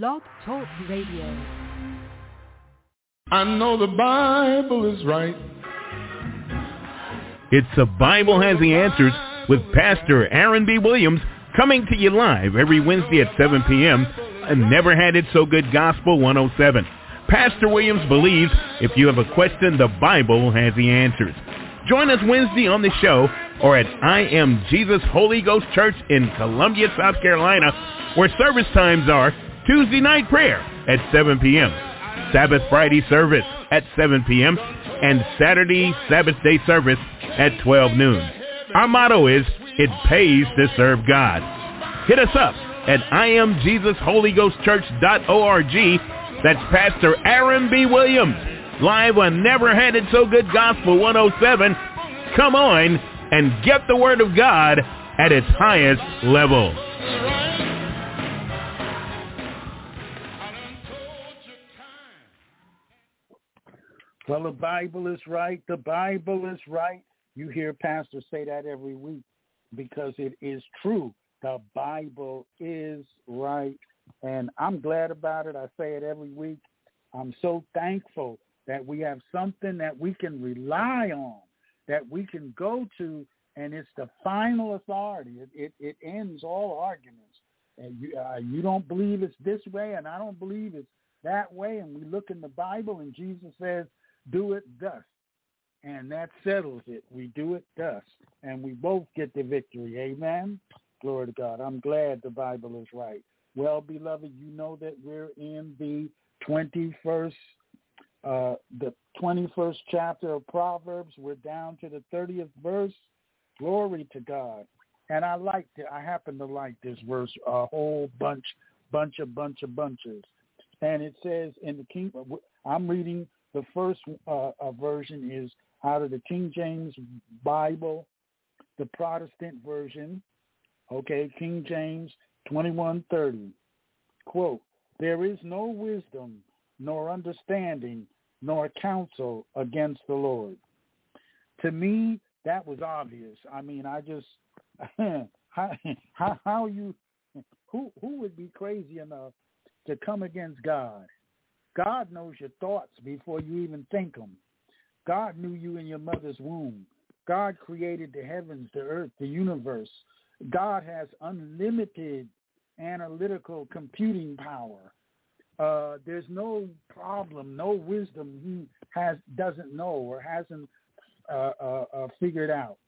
Blog Talk Radio. I know the Bible is right. It's The Bible Has the Answers with Pastor Aaron B. Williams coming to you live every Wednesday at 7 p.m. and Never Had It So Good Gospel 107. Pastor Williams believes if you have a question, the Bible has the answers. Join us Wednesday on the show or at I Am Jesus Holy Ghost Church in Columbia, South Carolina, where service times are Tuesday night prayer at 7 p.m., Sabbath Friday service at 7 p.m., and Saturday Sabbath day service at 12 noon. Our motto is, it pays to serve God. Hit us up at IamJesusHolyGhostChurch.org. That's Pastor Aaron B. Williams, live on Never Had It So Good Gospel 107. Come on and get the Word of God at its highest level. Well, the Bible is right. The Bible is right. You hear pastors say that every week because it is true. The Bible is right. And I'm glad about it. I say it every week. I'm so thankful that we have something that we can rely on, that we can go to, and it's the final authority. It, it, it ends all arguments. And you, uh, you don't believe it's this way, and I don't believe it's that way. And we look in the Bible, and Jesus says, do it thus. And that settles it. We do it thus. And we both get the victory. Amen. Glory to God. I'm glad the Bible is right. Well, beloved, you know that we're in the 21st, uh, the 21st chapter of Proverbs. We're down to the 30th verse. Glory to God. And I like it. I happen to like this verse a whole bunch, bunch of bunch of bunches. And it says in the King, I'm reading the first uh, uh, version is out of the King James Bible, the Protestant version. Okay, King James 2130. Quote, there is no wisdom nor understanding nor counsel against the Lord. To me, that was obvious. I mean, I just, how, how, how you, who, who would be crazy enough to come against God? God knows your thoughts before you even think them. God knew you in your mother's womb. God created the heavens, the earth, the universe. God has unlimited analytical computing power. Uh, there's no problem, no wisdom he has doesn't know or hasn't uh, uh, uh, figured out.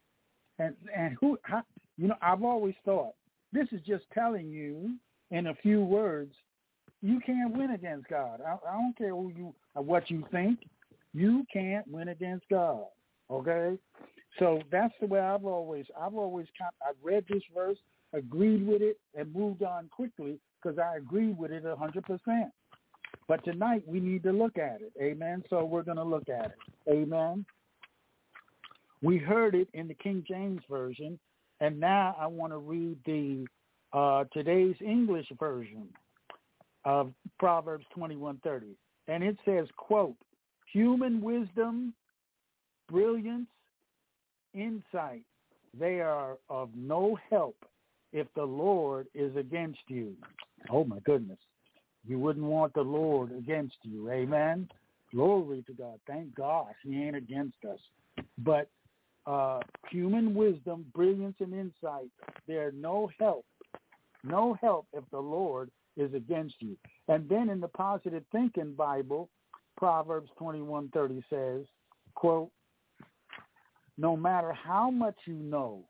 And and who, how, you know, I've always thought this is just telling you in a few words you can't win against God. I, I don't care who you what you think. You can't win against God. Okay, so that's the way I've always I've always kind I've read this verse, agreed with it, and moved on quickly because I agree with it a hundred percent. But tonight we need to look at it. Amen. So we're going to look at it. Amen. We heard it in the King James version, and now I want to read the uh, today's English version of Proverbs 21:30. And it says, quote, human wisdom, brilliance, insight, they are of no help if the Lord is against you. Oh my goodness. You wouldn't want the Lord against you. Amen. Glory to God. Thank God he ain't against us. But uh, human wisdom, brilliance, and insight, they're no help. No help if the Lord is against you. And then in the Positive Thinking Bible, Proverbs 21:30 says, quote, no matter how much you know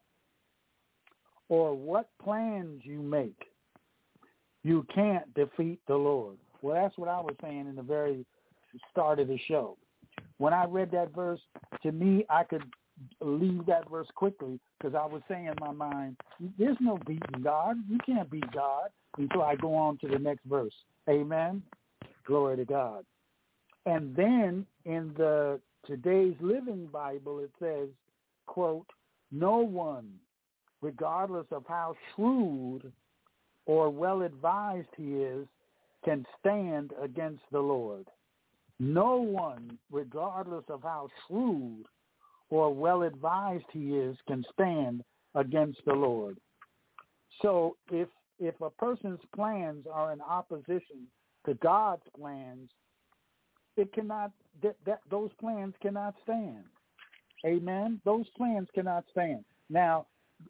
or what plans you make, you can't defeat the Lord. Well, that's what I was saying in the very start of the show. When I read that verse, to me, I could leave that verse quickly because I was saying in my mind, there's no beating God. You can't beat God until I go on to the next verse. Amen. Glory to God. And then in the today's Living Bible, it says, quote, no one, regardless of how shrewd or well advised he is, can stand against the Lord. No one, regardless of how shrewd or well advised he is, can stand against the Lord. So if if a person's plans are in opposition to God's plans, it cannot that, that those plans cannot stand. Amen. Those plans cannot stand. Now,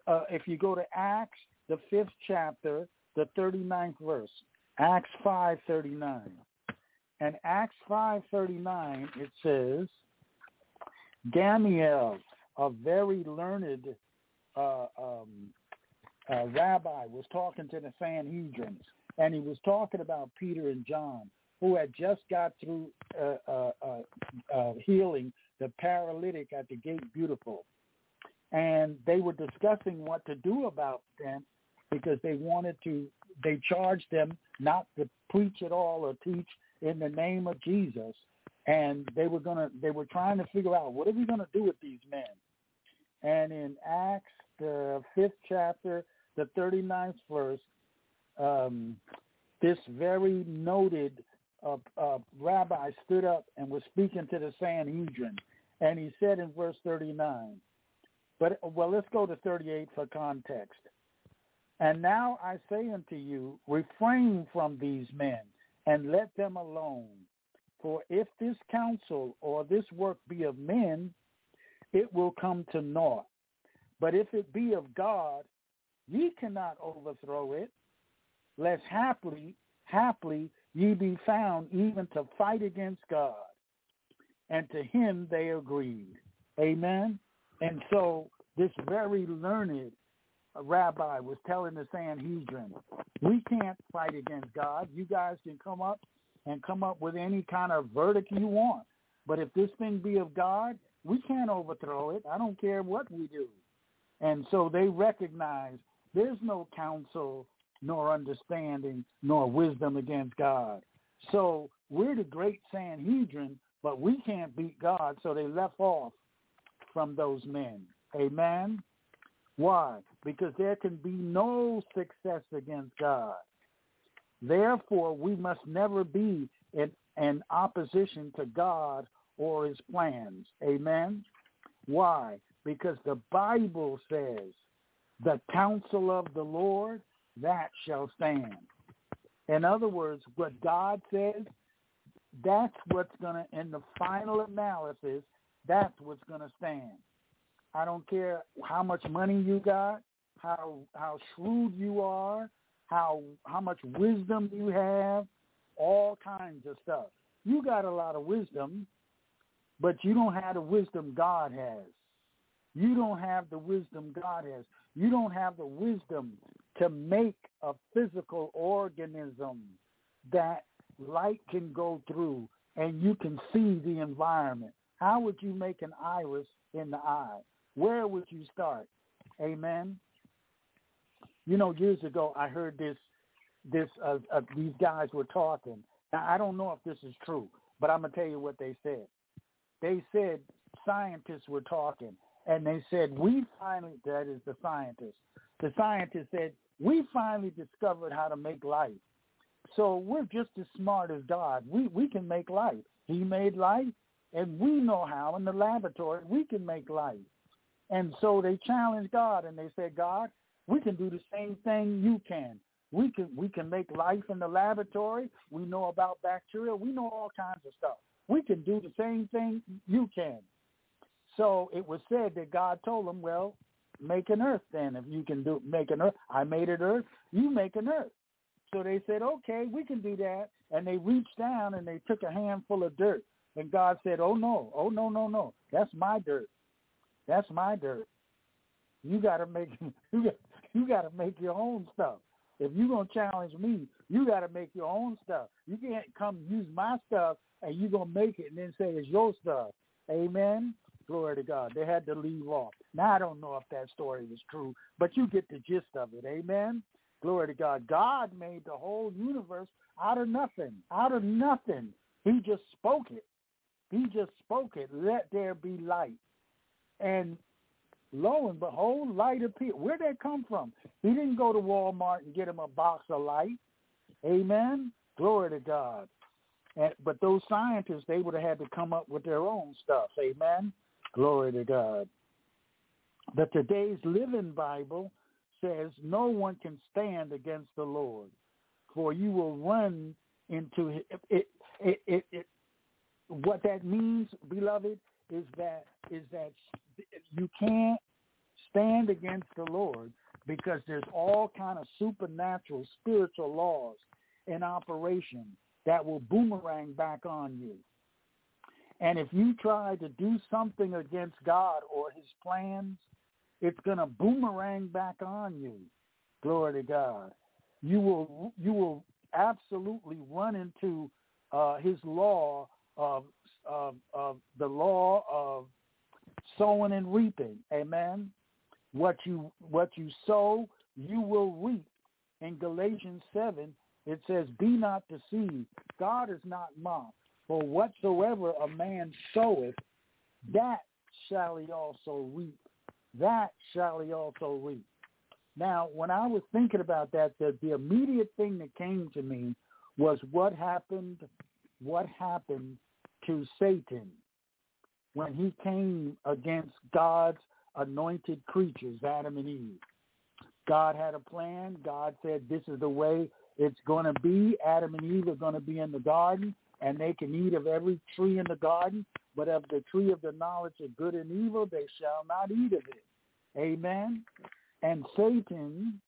uh, if you go to Acts, the fifth chapter, the 39th verse, Acts 5:39, and Acts 5:39 it says, Gamaliel, a very learned uh, um, uh, rabbi, was talking to the Sanhedrin, and he was talking about Peter and John, who had just got through uh, uh, uh, uh, healing the paralytic at the gate beautiful. And they were discussing what to do about them because they wanted to, they charged them not to preach at all or teach in the name of Jesus. And they were going to, they were trying to figure out what are we going to do with these men? And in Acts, the fifth chapter, the 39th verse, um, this very noted uh, uh, rabbi stood up and was speaking to the Sanhedrin, and he said in verse 39, but well, let's go to 38 for context. And now I say unto you, refrain from these men and let them alone. For if this counsel or this work be of men, it will come to naught. But if it be of God, ye cannot overthrow it, lest haply, haply ye be found even to fight against God. And to him they agreed. Amen. And so this very learned rabbi was telling the Sanhedrin, we can't fight against God. You guys can come up and come up with any kind of verdict you want. But if this thing be of God, we can't overthrow it. I don't care what we do. And so they recognize there's no counsel nor understanding nor wisdom against God. So we're the great Sanhedrin, but we can't beat God. So they left off from those men. Amen. Why? Because there can be no success against God. Therefore, we must never be in, in opposition to God or his plans. Amen. Why? Because the Bible says, the counsel of the Lord, that shall stand. In other words, what God says, that's what's going to, in the final analysis, that's what's going to stand. I don't care how much money you got, how how shrewd you are, how how much wisdom you have, all kinds of stuff. You got a lot of wisdom, but you don't have the wisdom God has. You don't have the wisdom God has. You don't have the wisdom to make a physical organism that light can go through and you can see the environment. How would you make an iris in the eye? Where would you start? Amen. You know, years ago I heard this. This uh, uh, these guys were talking. Now I don't know if this is true, but I'm gonna tell you what they said. They said scientists were talking, and they said we finally that is the scientists. The scientists said we finally discovered how to make life. So we're just as smart as God. We we can make life. He made life, and we know how in the laboratory we can make life. And so they challenged God and they said, God, we can do the same thing you can. We can we can make life in the laboratory. We know about bacteria. We know all kinds of stuff. We can do the same thing you can. So it was said that God told them, well, make an earth then. If you can do make an earth, I made an earth. You make an earth. So they said, okay, we can do that. And they reached down and they took a handful of dirt. And God said, oh no, oh no, no, no, that's my dirt. That's my dirt. You got to make you got you got to make your own stuff. If you're gonna challenge me, you got to make your own stuff. You can't come use my stuff and you're gonna make it and then say it's your stuff. Amen. Glory to God. They had to leave off. Now I don't know if that story was true, but you get the gist of it. Amen. Glory to God. God made the whole universe out of nothing. Out of nothing. He just spoke it. He just spoke it. Let there be light. And lo and behold, light appeared. Where'd that come from? He didn't go to Walmart and get him a box of light. Amen. Glory to God. And, but those scientists, they would have had to come up with their own stuff. Amen. Glory to God. But today's Living Bible says, no one can stand against the Lord, for you will run into it. It, it, it, it what that means, beloved, is that is that you can't stand against the Lord because there's all kind of supernatural spiritual laws in operation that will boomerang back on you. And if you try to do something against God or his plans, it's going to boomerang back on you. Glory to God. You will you will absolutely run into uh, his law of, of, of the law of sowing and reaping. Amen. What you what you sow, you will reap. In Galatians seven, it says, "Be not deceived. God is not mocked. For whatsoever a man soweth, that shall he also reap. That shall he also reap." Now, when I was thinking about that, the, the immediate thing that came to me was what happened. What happened to Satan when he came against God's anointed creatures, Adam and Eve. God had a plan. God said, this is the way it's going to be. Adam and Eve are going to be in the garden, and they can eat of every tree in the garden, but of the tree of the knowledge of good and evil, they shall not eat of it. Amen. And Satan,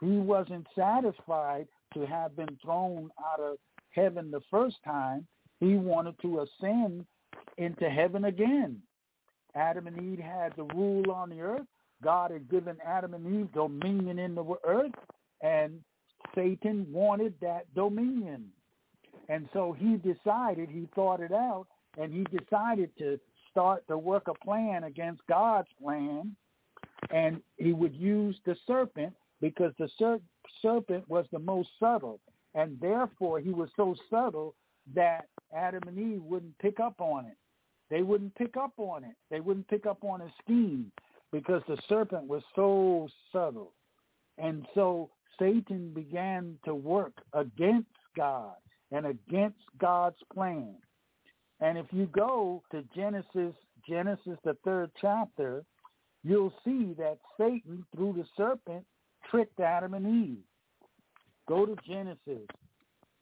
he wasn't satisfied to have been thrown out of heaven the first time. He wanted to ascend into heaven again. Adam and Eve had the rule on the earth. God had given Adam and Eve dominion in the earth, and Satan wanted that dominion. And so he decided, he thought it out, and he decided to start to work a plan against God's plan. And he would use the serpent because the ser- serpent was the most subtle. And therefore, he was so subtle that Adam and Eve wouldn't pick up on it. They wouldn't pick up on it. They wouldn't pick up on his scheme because the serpent was so subtle. And so Satan began to work against God and against God's plan. And if you go to Genesis, Genesis the third chapter, you'll see that Satan, through the serpent, tricked Adam and Eve. Go to Genesis.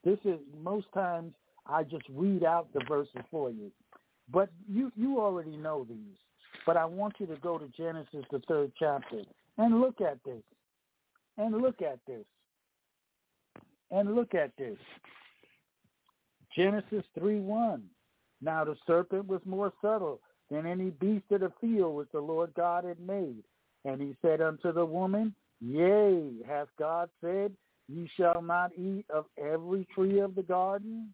This is most times I just read out the verses for you. But you you already know these. But I want you to go to Genesis the third chapter and look at this. And look at this. And look at this. Genesis 3 1. Now the serpent was more subtle than any beast of the field which the Lord God had made. And he said unto the woman, Yea, hath God said, Ye shall not eat of every tree of the garden?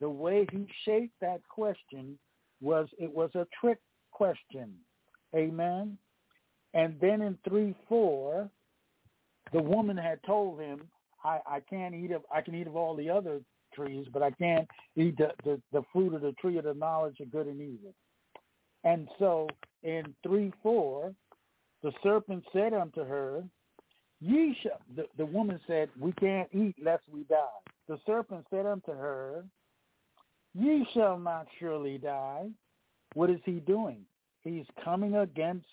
The way he shaped that question was it was a trick question. Amen. And then in three four, the woman had told him, I, I can't eat of I can eat of all the other trees, but I can't eat the, the, the fruit of the tree of the knowledge of good and evil. And so in three four, the serpent said unto her, Ye shall the, the woman said, We can't eat lest we die. The serpent said unto her, Ye shall not surely die. What is he doing? He's coming against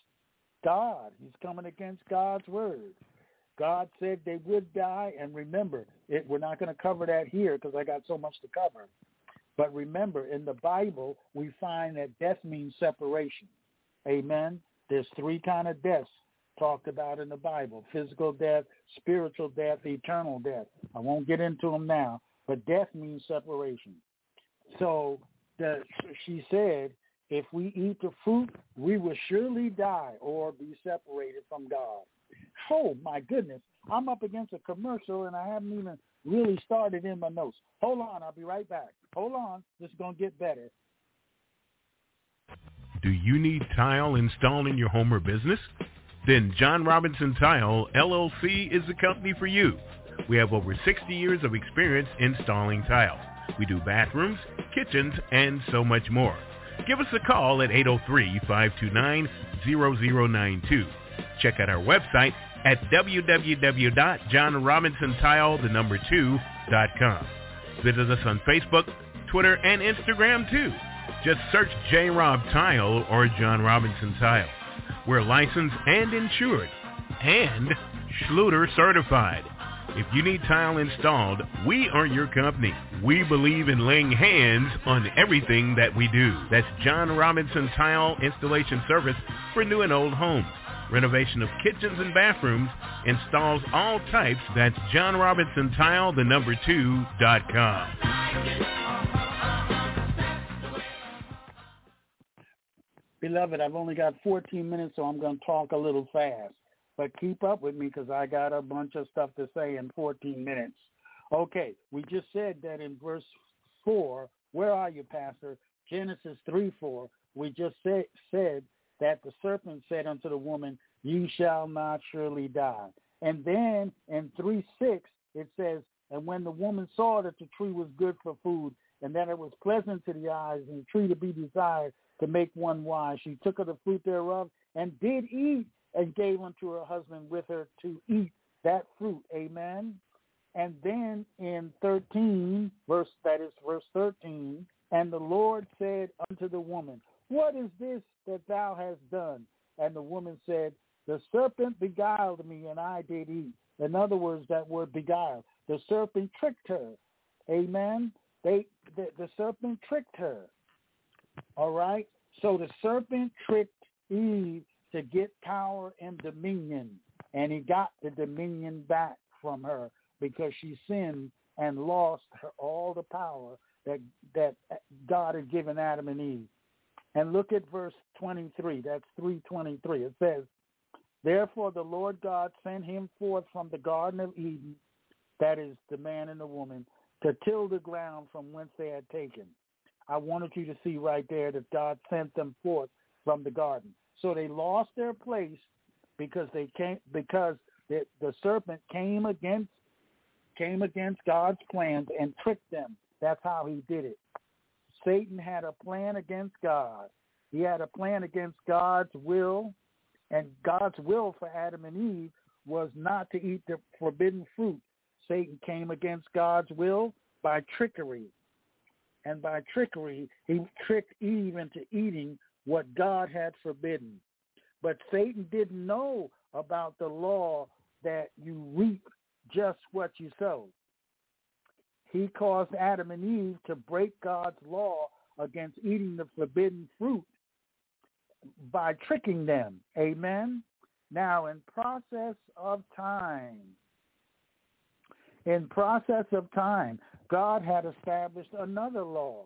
God. He's coming against God's word. God said they would die, and remember, it, we're not going to cover that here because I got so much to cover. But remember, in the Bible, we find that death means separation. Amen. There's three kind of deaths talked about in the Bible: physical death, spiritual death, eternal death. I won't get into them now, but death means separation. So the, she said, if we eat the fruit, we will surely die or be separated from God. Oh my goodness. I'm up against a commercial and I haven't even really started in my notes. Hold on, I'll be right back. Hold on. This is going to get better. Do you need tile installed in your home or business? Then John Robinson Tile LLC is the company for you. We have over 60 years of experience installing tile. We do bathrooms, kitchens, and so much more. Give us a call at 803-529-0092. Check out our website at www.johnrobinsontile2.com. Visit us on Facebook, Twitter, and Instagram too. Just search J. Rob Tile or John Robinson Tile. We're licensed and insured. And Schluter certified. If you need tile installed, we are your company. We believe in laying hands on everything that we do. That's John Robinson Tile Installation Service for new and old homes. Renovation of kitchens and bathrooms installs all types. That's John Robinson Tile, the number two, dot com. Beloved, I've only got 14 minutes, so I'm going to talk a little fast. But keep up with me because I got a bunch of stuff to say in 14 minutes. Okay, we just said that in verse 4. Where are you, Pastor? Genesis 3, 4. We just say, said that the serpent said unto the woman, You shall not surely die. And then in 3, 6, it says, And when the woman saw that the tree was good for food, and that it was pleasant to the eyes, and the tree to be desired to make one wise. She took of the fruit thereof and did eat and gave unto her husband with her to eat that fruit. Amen. And then in 13, verse that is verse 13, and the Lord said unto the woman, What is this that thou hast done? And the woman said, The serpent beguiled me, and I did eat. In other words, that word beguiled. The serpent tricked her. Amen. They the, the serpent tricked her. All right? So the serpent tricked Eve to get power and dominion, and he got the dominion back from her because she sinned and lost her, all the power that that God had given Adam and Eve. And look at verse 23. That's 323. It says, Therefore the Lord God sent him forth from the Garden of Eden, that is the man and the woman, to till the ground from whence they had taken. I wanted you to see right there that God sent them forth from the garden. So they lost their place because they came because the, the serpent came against came against God's plans and tricked them. That's how he did it. Satan had a plan against God. He had a plan against God's will, and God's will for Adam and Eve was not to eat the forbidden fruit. Satan came against God's will by trickery and by trickery he tricked Eve into eating what God had forbidden. But Satan didn't know about the law that you reap just what you sow. He caused Adam and Eve to break God's law against eating the forbidden fruit by tricking them. Amen. Now, in process of time, in process of time, God had established another law,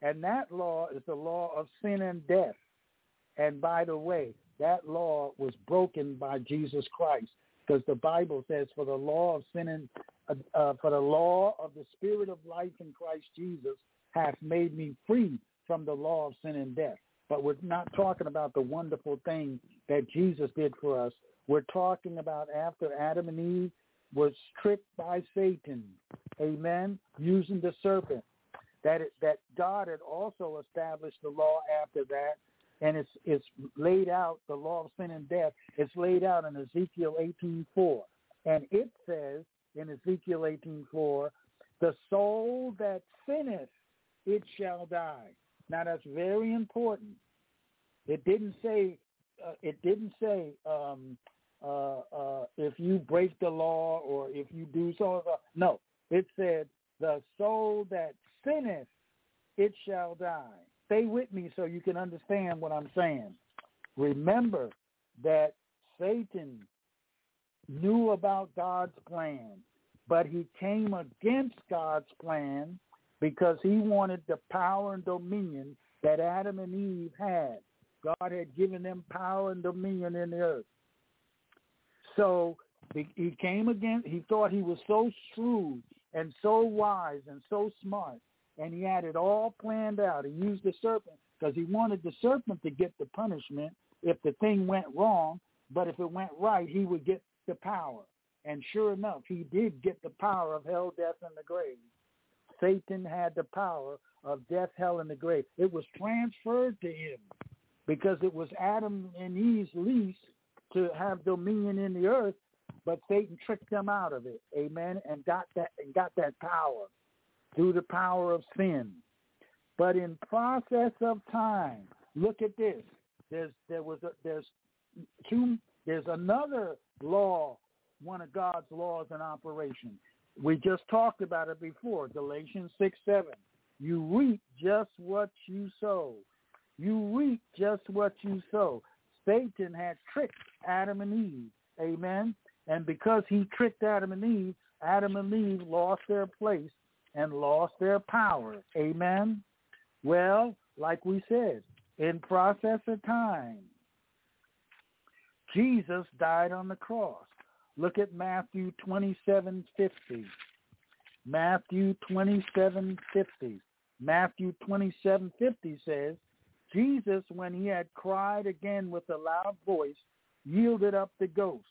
and that law is the law of sin and death. And by the way, that law was broken by Jesus Christ because the Bible says for the law of sin and uh, uh, for the law of the spirit of life in Christ Jesus hath made me free from the law of sin and death. But we're not talking about the wonderful thing that Jesus did for us. We're talking about after Adam and Eve was tricked by Satan, amen, using the serpent. That it, that God had also established the law after that, and it's it's laid out the law of sin and death. It's laid out in Ezekiel eighteen four, and it says in Ezekiel eighteen four, the soul that sinneth, it shall die. Now that's very important. It didn't say uh, it didn't say um, uh, uh, if you break the law or if you do so. No, it said, the soul that sinneth, it shall die. Stay with me so you can understand what I'm saying. Remember that Satan knew about God's plan, but he came against God's plan because he wanted the power and dominion that Adam and Eve had. God had given them power and dominion in the earth. So he came against, He thought he was so shrewd and so wise and so smart, and he had it all planned out. He used the serpent because he wanted the serpent to get the punishment if the thing went wrong, but if it went right, he would get the power. And sure enough, he did get the power of hell, death, and the grave. Satan had the power of death, hell, and the grave. It was transferred to him because it was Adam and Eve's lease to have dominion in the earth, but Satan tricked them out of it. Amen. And got that and got that power through the power of sin. But in process of time, look at this. There's there was a, there's two there's another law one of God's laws in operation. We just talked about it before, Galatians 6, 7. You reap just what you sow. You reap just what you sow. Satan had tricked Adam and Eve. Amen. And because he tricked Adam and Eve, Adam and Eve lost their place and lost their power. Amen. Well, like we said, in process of time, Jesus died on the cross. Look at Matthew 27:50. Matthew 27:50. Matthew 27:50 says, Jesus, when he had cried again with a loud voice, yielded up the ghost.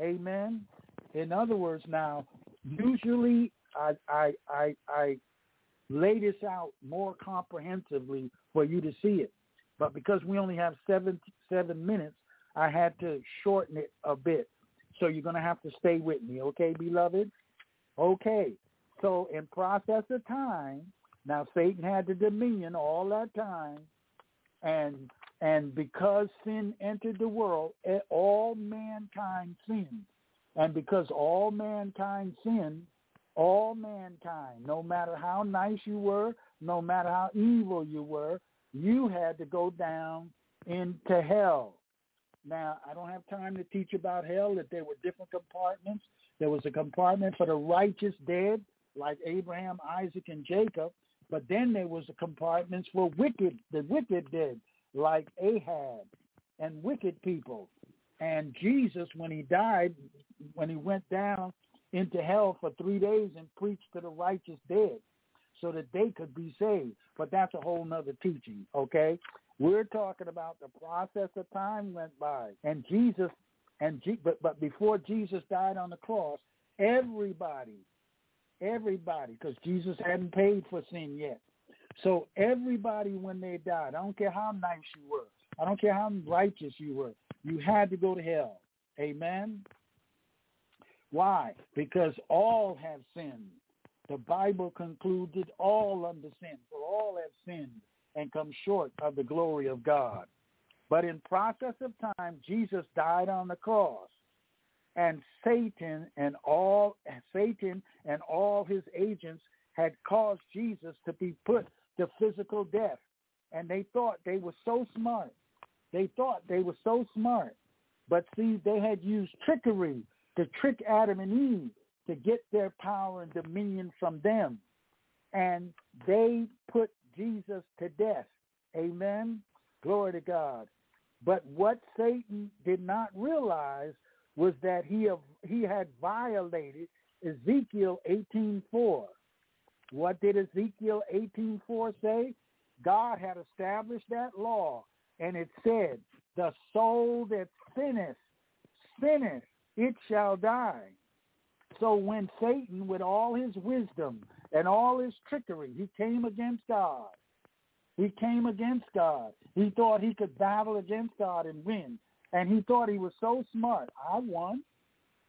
Amen. In other words, now usually I I I, I lay this out more comprehensively for you to see it, but because we only have seven seven minutes, I had to shorten it a bit. So you're to have to stay with me, okay, beloved? Okay. So in process of time, now Satan had the dominion all that time, and and because sin entered the world, eh, all mankind sinned. And because all mankind sinned, all mankind, no matter how nice you were, no matter how evil you were, you had to go down into hell. Now, I don't have time to teach about hell, that there were different compartments. There was a compartment for the righteous dead, like Abraham, Isaac, and Jacob. But then there was a compartments for wicked, the wicked dead, like Ahab and wicked people. And Jesus, when he died, when he went down into hell for three days and preached to the righteous dead so that they could be saved. But that's a whole nother teaching, okay? We're talking about the process of time went by, and Jesus, and G, but but before Jesus died on the cross, everybody, everybody, because Jesus hadn't paid for sin yet. So everybody, when they died, I don't care how nice you were, I don't care how righteous you were, you had to go to hell. Amen. Why? Because all have sinned. The Bible concluded all under sin, for all have sinned and come short of the glory of God. But in process of time, Jesus died on the cross, and Satan and all Satan and all his agents had caused Jesus to be put to physical death. And they thought they were so smart. They thought they were so smart. But see, they had used trickery to trick Adam and Eve to get their power and dominion from them. And they put Jesus to death. Amen. Glory to God. But what Satan did not realize was that he he had violated Ezekiel 18:4. What did Ezekiel 18:4 say? God had established that law, and it said, "The soul that sinneth, sinneth, it shall die." So when Satan, with all his wisdom and all his trickery, he came against God. He came against God. He thought he could battle against God and win. And he thought he was so smart. I won.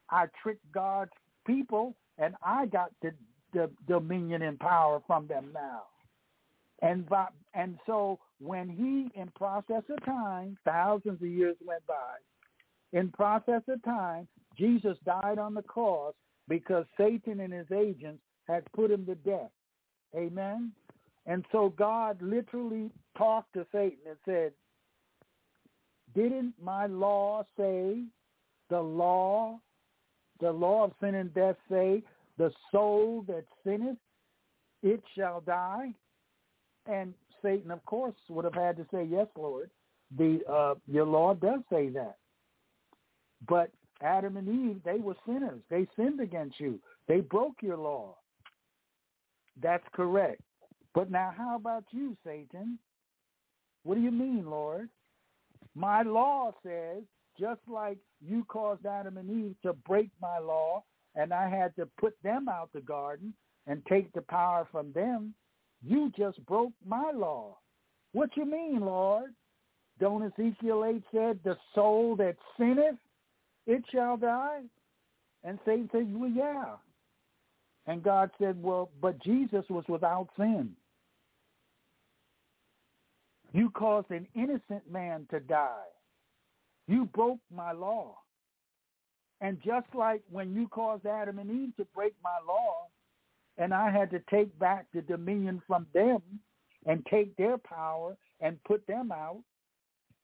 I tricked God's people, and I got the, the dominion and power from them now. And by, and so when he, in process of time, thousands of years went by, in process of time, Jesus died on the cross because Satan and his agents had put him to death. Amen. And so God literally talked to Satan and said, didn't my law say, the law, the law of sin and death say, the soul that sinneth, it shall die? And Satan, of course, would have had to say, yes, Lord. The uh, Your law does say that. But Adam and Eve, they were sinners. They sinned against you. They broke your law. That's correct. But now how about you, Satan? What do you mean, Lord? My law says, just like you caused Adam and Eve to break my law, and I had to put them out the garden and take the power from them, you just broke my law. What you mean, Lord? Don't Ezekiel 8 said, the soul that sinneth it shall die? And Satan said, well, yeah. And God said, well, but Jesus was without sin. You caused an innocent man to die. You broke my law. And just like when you caused Adam and Eve to break my law, and I had to take back the dominion from them and take their power and put them out,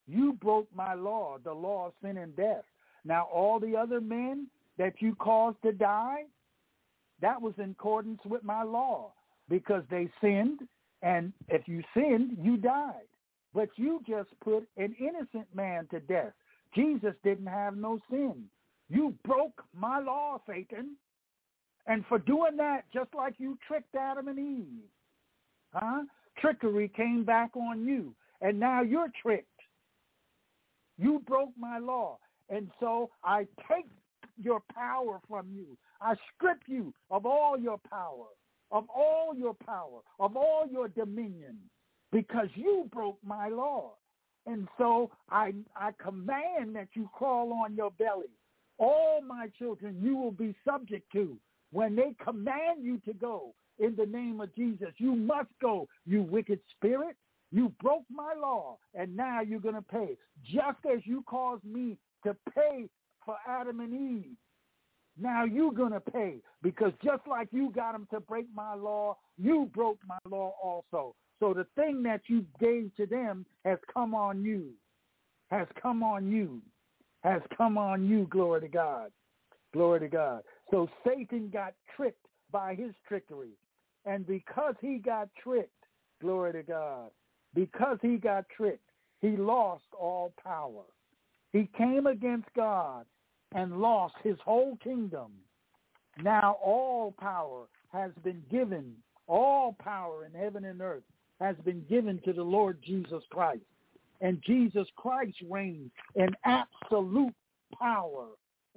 you broke my law, the law of sin and death. Now, all the other men that you caused to die, that was in accordance with my law because they sinned, and if you sinned, you died. But you just put an innocent man to death. Jesus didn't have no sin. You broke my law, Satan. And for doing that, just like you tricked Adam and Eve, huh? Trickery came back on you, and now you're tricked. You broke my law, and so I take your power from you. I strip you of all your power, of all your power, of all your dominion, because you broke my law. And so I, I command that you crawl on your belly. All my children you will be subject to. When they command you to go in the name of Jesus, you must go, you wicked spirit. You broke my law, and now you're going to pay. Just as you caused me to pay for Adam and Eve, now you're going to pay because just like you got them to break my law, you broke my law also. So the thing that you gave to them has come on you, has come on you, has come on you, glory to God. Glory to God. So Satan got tricked by his trickery. And because he got tricked, glory to God, because he got tricked, he lost all power. He came against God and lost his whole kingdom. Now all power has been given, all power in heaven and earth has been given to the Lord Jesus Christ. And Jesus Christ reigns in absolute power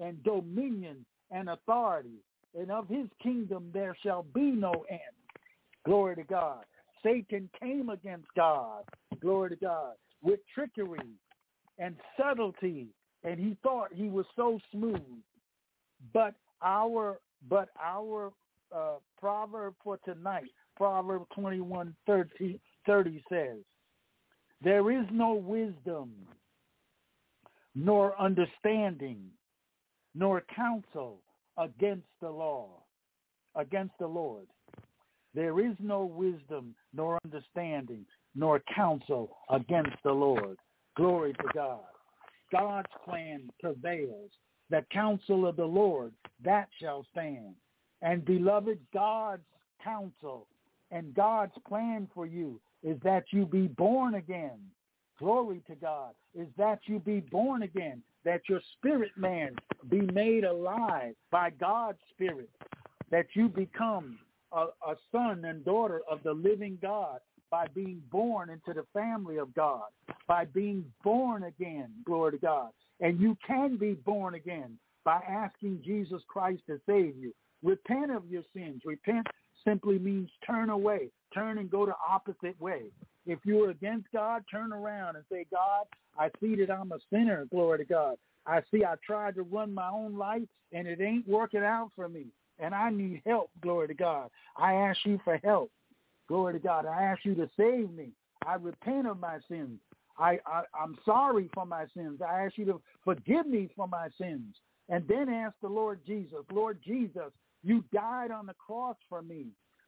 and dominion and authority. And of his kingdom there shall be no end. Glory to God. Satan came against God, glory to God, with trickery and subtlety, and he thought he was so smooth. But our but our uh, proverb for tonight, Proverb 21, 30, 30 says, There is no wisdom, nor understanding, nor counsel against the law, against the Lord. There is no wisdom nor understanding nor counsel against the Lord. Glory to God. God's plan prevails. The counsel of the Lord, that shall stand. And beloved, God's counsel and God's plan for you is that you be born again. Glory to God. Is that you be born again. That your spirit man be made alive by God's spirit. That you become a, a son and daughter of the living God by being born into the family of God, by being born again, glory to God. And you can be born again by asking Jesus Christ to save you. Repent of your sins. Repent simply means turn away, turn and go the opposite way. If you're against God, turn around and say, God, I see that I'm a sinner, glory to God. I see I tried to run my own life and it ain't working out for me and I need help, glory to God. I ask you for help, glory to God. I ask you to save me. I repent of my sins. I, I, I'm sorry for my sins. I ask you to forgive me for my sins. And then ask the Lord Jesus, Lord Jesus, you died on the cross for me.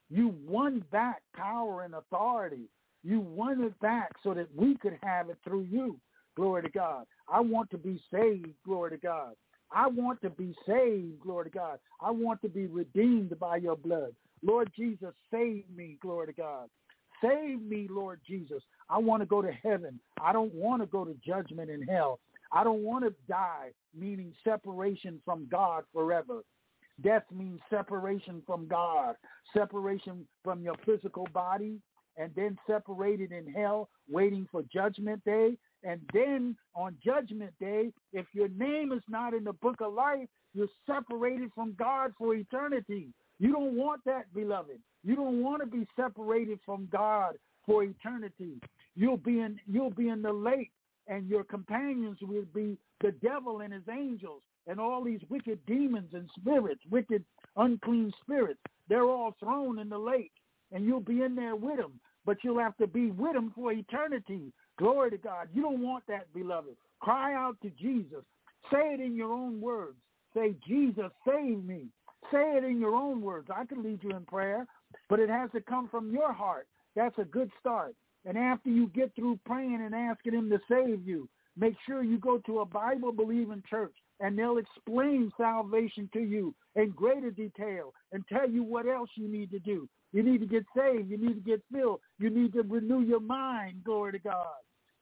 You won back power and authority. You won it back so that we could have it through you. Glory to God. I want to be saved. Glory to God. I want to be saved, glory to God. I want to be redeemed by your blood. Lord Jesus, save me, glory to God. Save me, Lord Jesus. I want to go to heaven. I don't want to go to judgment in hell. I don't want to die, meaning separation from God forever. Death means separation from God, separation from your physical body, and then separated in hell, waiting for judgment day. And then on judgment day, if your name is not in the book of life, you're separated from God for eternity. You don't want that, beloved. You don't want to be separated from God for eternity. You'll be in you'll be in the lake and your companions will be the devil and his angels and all these wicked demons and spirits, wicked unclean spirits. They're all thrown in the lake and you'll be in there with them, but you'll have to be with them for eternity. Glory to God. You don't want that, beloved. Cry out to Jesus. Say it in your own words. say, Jesus, save me. Say it in your own words. I can lead you in prayer, but it has to come from your heart. That's a good start. And after you get through praying and asking him to save you, make sure you go to a Bible-believing church and they'll explain salvation to you in greater detail and tell you what else you need to do. You need to get saved. You need to get filled. You need to renew your mind. Glory to God.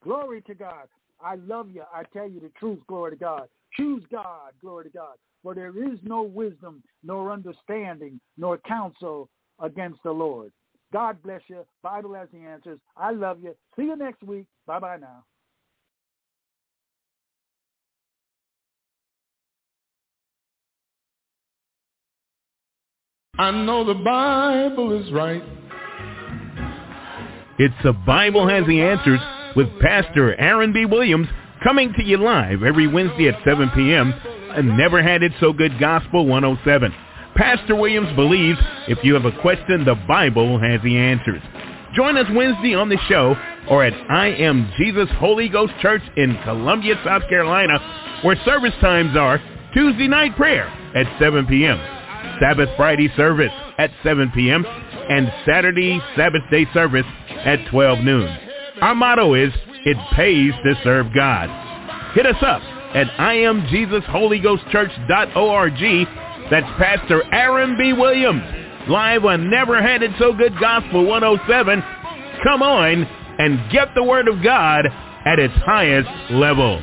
Glory to God. I love you. I tell you the truth. Glory to God. Choose God. Glory to God. For there is no wisdom, nor understanding, nor counsel against the Lord. God bless you. Bible has the answers. I love you. See you next week. Bye-bye now. I know the Bible is right. It's The Bible Has the Answers with Pastor Aaron B. Williams coming to you live every Wednesday at 7 p.m. and Never Had It So Good Gospel 107. Pastor Williams believes if you have a question, the Bible has the answers. Join us Wednesday on the show or at I Am Jesus Holy Ghost Church in Columbia, South Carolina, where service times are Tuesday night prayer at 7 p.m. Sabbath Friday service at 7 p.m. and Saturday Sabbath day service at 12 noon. Our motto is, it pays to serve God. Hit us up at IamJesusHolyGhostChurch.org. That's Pastor Aaron B. Williams, live on Never Had It So Good Gospel 107. Come on and get the Word of God at its highest level.